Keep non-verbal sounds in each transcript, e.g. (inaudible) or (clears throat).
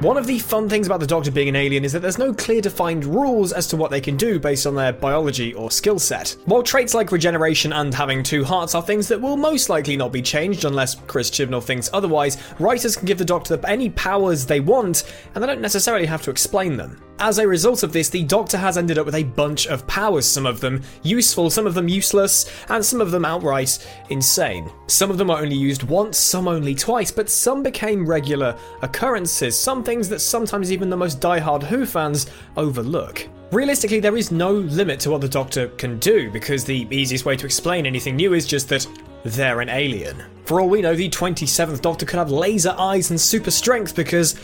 One of the fun things about the Doctor being an alien is that there's no clear defined rules as to what they can do based on their biology or skill set. While traits like regeneration and having two hearts are things that will most likely not be changed unless Chris Chibnall thinks otherwise, writers can give the Doctor any powers they want, and they don't necessarily have to explain them. As a result of this, the Doctor has ended up with a bunch of powers, some of them useful, some of them useless, and some of them outright insane. Some of them are only used once, some only twice, but some became regular occurrences, some things that sometimes even the most die-hard Who fans overlook. Realistically, there is no limit to what the Doctor can do, because the easiest way to explain anything new is just that they're an alien. For all we know, the 27th Doctor could have laser eyes and super strength because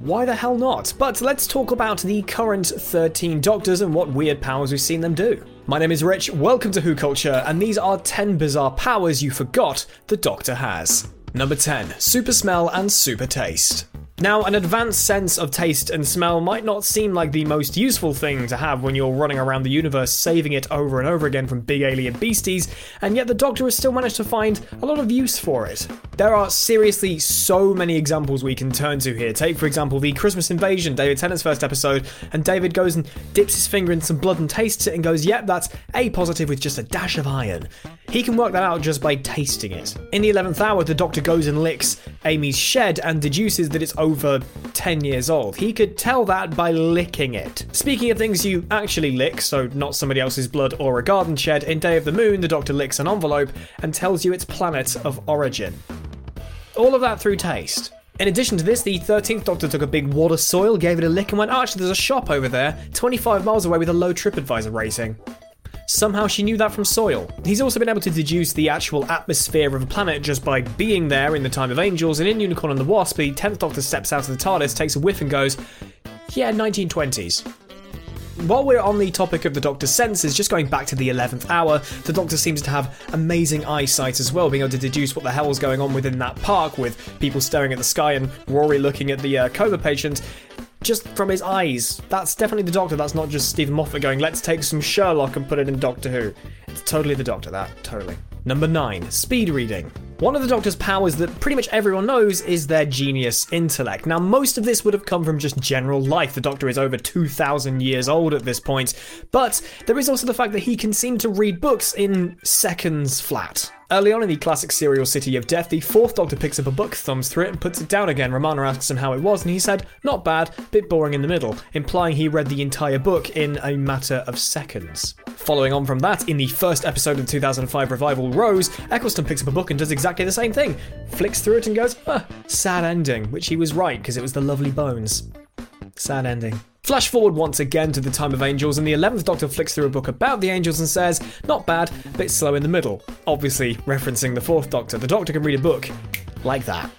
why the hell not? But let's talk about the current 13 Doctors and what weird powers we've seen them do. My name is Rich, welcome to Who Culture, and these are 10 bizarre powers you forgot the Doctor has. Number 10 Super Smell and Super Taste. Now, an advanced sense of taste and smell might not seem like the most useful thing to have when you're running around the universe saving it over and over again from big alien beasties, and yet the Doctor has still managed to find a lot of use for it. There are seriously so many examples we can turn to here. Take, for example, the Christmas Invasion, David Tennant's first episode, and David goes and dips his finger in some blood and tastes it and goes, yep, that's A positive with just a dash of iron. He can work that out just by tasting it. In the 11th hour, the Doctor goes and licks Amy's shed and deduces that it's over 10 years old. He could tell that by licking it. Speaking of things you actually lick, so not somebody else's blood or a garden shed, in Day of the Moon, the Doctor licks an envelope and tells you its planet of origin. All of that through taste. In addition to this, the 13th Doctor took a big wad of soil, gave it a lick, and went, actually, there's a shop over there, 25 miles away with a low TripAdvisor rating. Somehow she knew that from soil. He's also been able to deduce the actual atmosphere of a planet just by being there in the time of angels, and in Unicorn and the Wasp, the 10th Doctor steps out of the TARDIS, takes a whiff, and goes, Yeah, 1920s. While we're on the topic of the Doctor's senses, just going back to the 11th hour, the Doctor seems to have amazing eyesight as well, being able to deduce what the hell's going on within that park with people staring at the sky and Rory looking at the uh, coma patient just from his eyes. That's definitely the Doctor. That's not just Steven Moffat going, let's take some Sherlock and put it in Doctor Who. It's totally the Doctor, that. Totally. Number 9. Speed reading. One of the Doctor's powers that pretty much everyone knows is their genius intellect. Now, most of this would have come from just general life. The Doctor is over 2,000 years old at this point. But there is also the fact that he can seem to read books in seconds flat. Early on in the classic serial City of Death, the fourth Doctor picks up a book, thumbs through it, and puts it down again. Romana asks him how it was, and he said, Not bad, bit boring in the middle, implying he read the entire book in a matter of seconds. Following on from that, in the first episode of the 2005 revival Rose, Eccleston picks up a book and does exactly the same thing. Flicks through it and goes, sad ending, which he was right because it was the lovely bones. Sad ending. Flash forward once again to the time of angels, and the 11th Doctor flicks through a book about the angels and says, Not bad, bit slow in the middle. Obviously, referencing the 4th Doctor. The Doctor can read a book like that.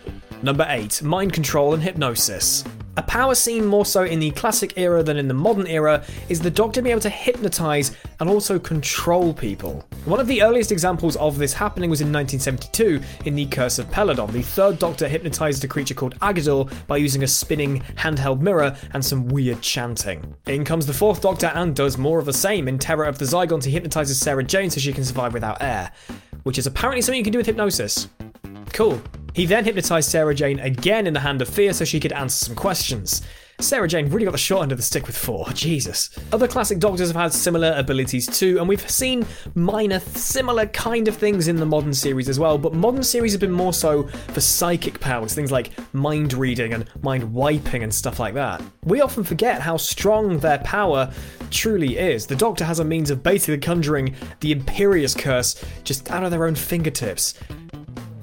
Number 8 Mind Control and Hypnosis. A power seen more so in the classic era than in the modern era is the Doctor being able to hypnotise and also control people. One of the earliest examples of this happening was in 1972 in The Curse of Peladon. The third Doctor hypnotised a creature called Aggedor by using a spinning handheld mirror and some weird chanting. In comes the fourth Doctor and does more of the same. In Terror of the Zygons, he hypnotises Sarah Jane so she can survive without air, which is apparently something you can do with hypnosis. Cool. He then hypnotised Sarah Jane again in the Hand of Fear so she could answer some questions. Sarah Jane really got the short end of the stick with four. Jesus. Other classic Doctors have had similar abilities too, and we've seen minor, similar kind of things in the modern series as well, but modern series have been more so for psychic powers, things like mind reading and mind wiping and stuff like that. We often forget how strong their power truly is. The Doctor has a means of basically conjuring the Imperius curse just out of their own fingertips.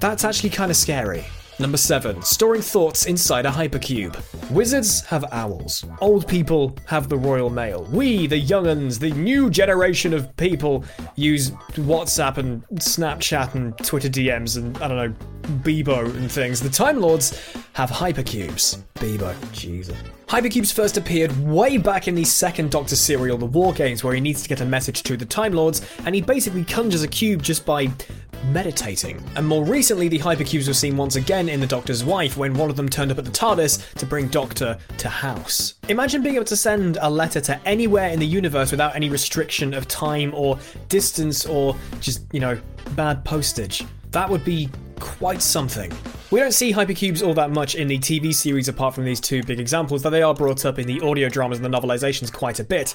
That's actually kind of scary. Number 7. Storing thoughts inside a hypercube. Wizards have owls. Old people have the Royal Mail. We, the younguns, the new generation of people, use WhatsApp and Snapchat and Twitter DMs and, I don't know, Bebo and things. The Time Lords have hypercubes. Bebo, Jesus. Hypercubes first appeared way back in the second Doctor serial, The War Games, where he needs to get a message to the Time Lords, and he basically conjures a cube just by meditating. And more recently, the hypercubes were seen once again in The Doctor's Wife when one of them turned up at the TARDIS to bring Doctor to house. Imagine being able to send a letter to anywhere in the universe without any restriction of time or distance or just, you know, bad postage. That would be quite something. We don't see hypercubes all that much in the TV series apart from these two big examples, though they are brought up in the audio dramas and the novelizations quite a bit,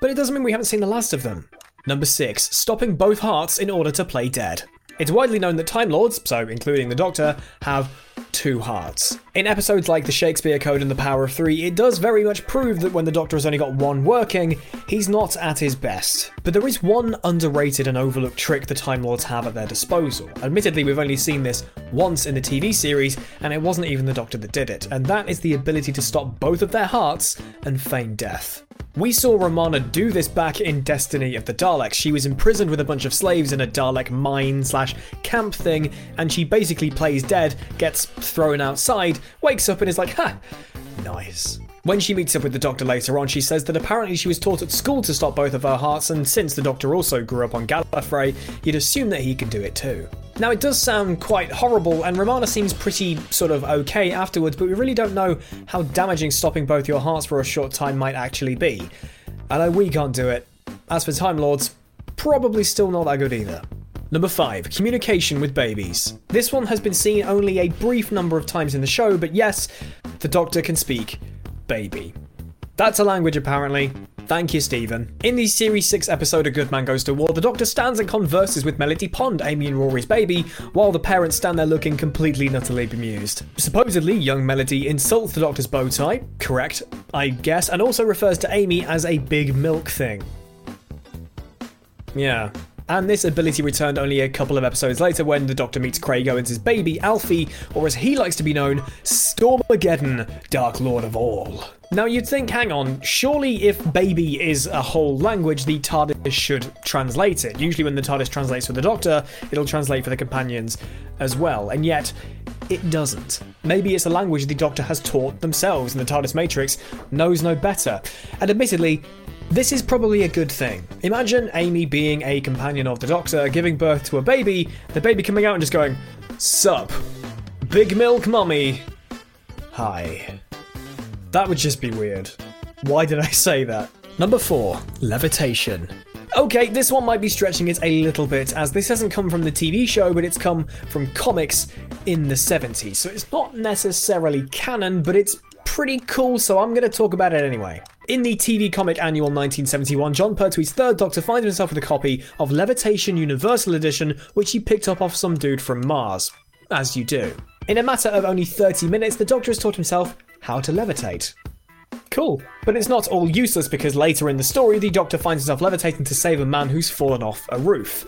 but it doesn't mean we haven't seen the last of them. Number 6. Stopping both hearts in order to play dead. It's widely known that Time Lords, so including the Doctor, have two hearts. In episodes like the Shakespeare Code and the Power of Three, it does very much prove that when the Doctor has only got one working, he's not at his best. But there is one underrated and overlooked trick the Time Lords have at their disposal. Admittedly, we've only seen this once in the TV series, and it wasn't even the Doctor that did it, and that is the ability to stop both of their hearts and feign death. We saw Romana do this back in Destiny of the Daleks. She was imprisoned with a bunch of slaves in a Dalek mine slash camp thing, and she basically plays dead, gets thrown outside, wakes up, and is like, ha, nice. When she meets up with the Doctor later on, she says that apparently she was taught at school to stop both of her hearts, and since the Doctor also grew up on Gallifrey, you'd assume that he could do it too. Now, it does sound quite horrible, and Romana seems pretty sort of okay afterwards, but we really don't know how damaging stopping both your hearts for a short time might actually be. I know we can't do it. As for Time Lords, probably still not that good either. Number 5. Communication with babies. This one has been seen only a brief number of times in the show, but yes, the Doctor can speak baby. That's a language apparently. Thank you, Steven. In the Series 6 episode A Good Man Goes to War, the Doctor stands and converses with Melody Pond, Amy and Rory's baby, while the parents stand there looking completely and utterly bemused. Supposedly, young Melody insults the Doctor's bow tie, correct, I guess, and also refers to Amy as a big milk thing. Yeah, and this ability returned only a couple of episodes later when the Doctor meets Craig Owens' baby, Alfie, or as he likes to be known, Stormageddon, Dark Lord of all. Now you'd think, hang on, surely if baby is a whole language, the TARDIS should translate it. Usually when the TARDIS translates for the Doctor, it'll translate for the companions as well, and yet it doesn't. Maybe it's a language the Doctor has taught themselves, and the TARDIS Matrix knows no better. And admittedly, this is probably a good thing. Imagine Amy being a companion of the Doctor, giving birth to a baby, the baby coming out and just going, Sup, Big Milk Mummy. Hi. That would just be weird. Why did I (laughs) say that? Number 4. Levitation. Okay, this one might be stretching it a little bit, as this hasn't come from the TV show, but it's come from comics in the 70s. So it's not necessarily canon, but it's pretty cool, so I'm going to talk about it anyway. In the TV comic annual 1971, Jon Pertwee's third Doctor finds himself with a copy of Levitation Universal Edition, which he picked up off some dude from Mars. As you do. In a matter of only 30 minutes, the Doctor has taught himself how to levitate. Cool. But it's not all useless because later in the story, the Doctor finds himself levitating to save a man who's fallen off a roof.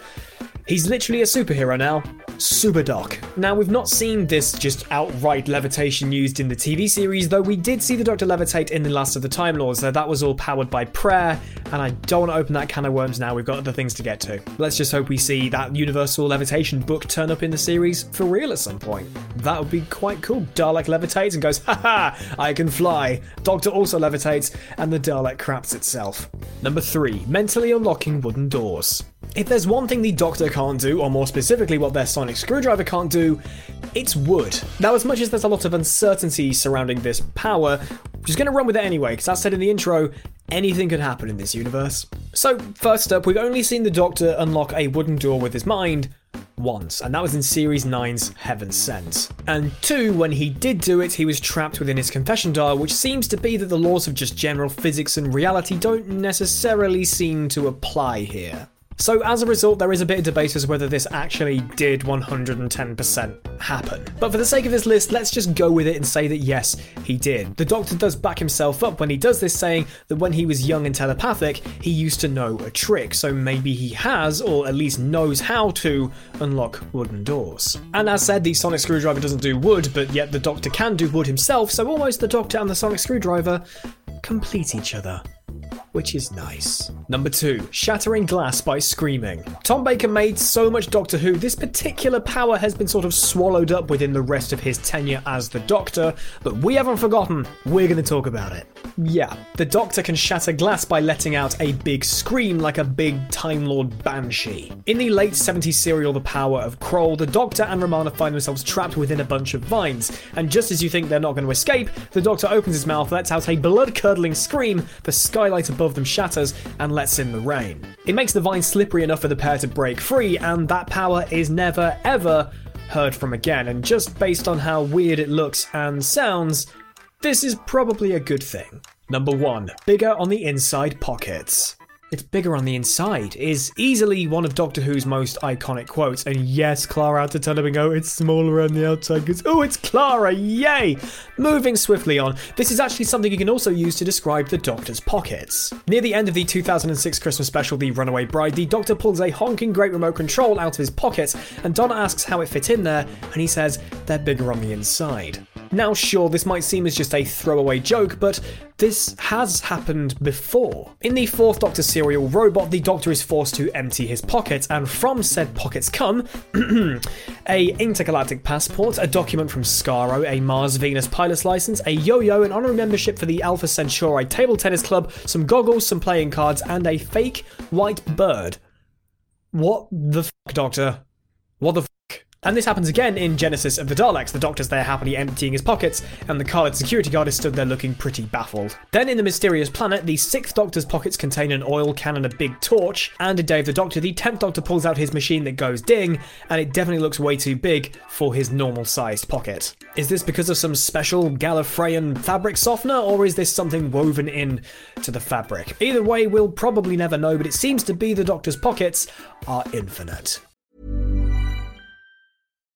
He's literally a superhero now. Super Doc. Now, we've not seen this just outright levitation used in the TV series, though we did see the Doctor levitate in The Last of the Time Lords, so that was all powered by prayer, and I don't want to open that can of worms now, we've got other things to get to. Let's just hope we see that Universal Levitation book turn up in the series for real at some point. That would be quite cool. Dalek levitates and goes, haha, I can fly. Doctor also levitates, and the Dalek craps itself. Number 3. Mentally unlocking wooden doors. If there's one thing the Doctor can't do, or more specifically what their sonic screwdriver can't do, it's wood. Now, as much as there's a lot of uncertainty surrounding this power, we're just going to run with it anyway, because as said in the intro, anything could happen in this universe. So, first up, we've only seen the Doctor unlock a wooden door with his mind once, and that was in Series 9's Heaven Sent. And two, when he did do it, he was trapped within his confession dial, which seems to be that the laws of just general physics and reality don't necessarily seem to apply here. So, as a result, there is a bit of debate as whether this actually did 110% happen. But for the sake of this list, let's just go with it and say that yes, he did. The Doctor does back himself up when he does this, saying that when he was young and telepathic, he used to know a trick, so maybe he has, or at least knows how to, unlock wooden doors. And as said, the sonic screwdriver doesn't do wood, but yet the Doctor can do wood himself, so almost the Doctor and the sonic screwdriver complete each other which is nice. Number two, shattering glass by screaming. Tom Baker made so much Doctor Who, this particular power has been sort of swallowed up within the rest of his tenure as the Doctor, but we haven't forgotten, we're going to talk about it. Yeah, the Doctor can shatter glass by letting out a big scream like a big Time Lord banshee. In the late 70s serial The Power of Kroll, the Doctor and Romana find themselves trapped within a bunch of vines, and just as you think they're not going to escape, the Doctor opens his mouth, lets out a blood curdling scream, the skylight above them shatters, and lets in the rain. It makes the vine slippery enough for the pair to break free, and that power is never, ever heard from again. And just based on how weird it looks and sounds, this is probably a good thing. Number 1. Bigger on the inside pockets. It's bigger on the inside is easily one of Doctor Who's most iconic quotes. And yes, Clara had to tell him, oh, it's smaller on the outside because, oh, it's Clara, yay! Moving swiftly on, this is actually something you can also use to describe the Doctor's pockets. Near the end of the 2006 Christmas special, The Runaway Bride, the Doctor pulls a honking great remote control out of his pocket, and Donna asks how it fit in there, and he says, they're bigger on the inside. Now, sure, this might seem as just a throwaway joke, but this has happened before. In the fourth Doctor serial Robot, the Doctor is forced to empty his pockets, and from said pockets come (clears throat) a intergalactic passport, a document from Skaro, a Mars Venus pilot's license, a yo-yo, an honorary membership for the Alpha Centauri table tennis club, some goggles, some playing cards, and a fake white bird. What the Doctor? What the and this happens again in Genesis of the Daleks. The Doctor's there happily emptying his pockets, and the Kaled security guard is stood there looking pretty baffled. Then in The Mysterious Planet, the Sixth Doctor's pockets contain an oil can and a big torch, and in Day of the Doctor, the Tenth Doctor pulls out his machine that goes ding, and it definitely looks way too big for his normal sized pocket. Is this because of some special Gallifreyan fabric softener, or is this something woven in to the fabric? Either way, we'll probably never know, but it seems to be the Doctor's pockets are infinite.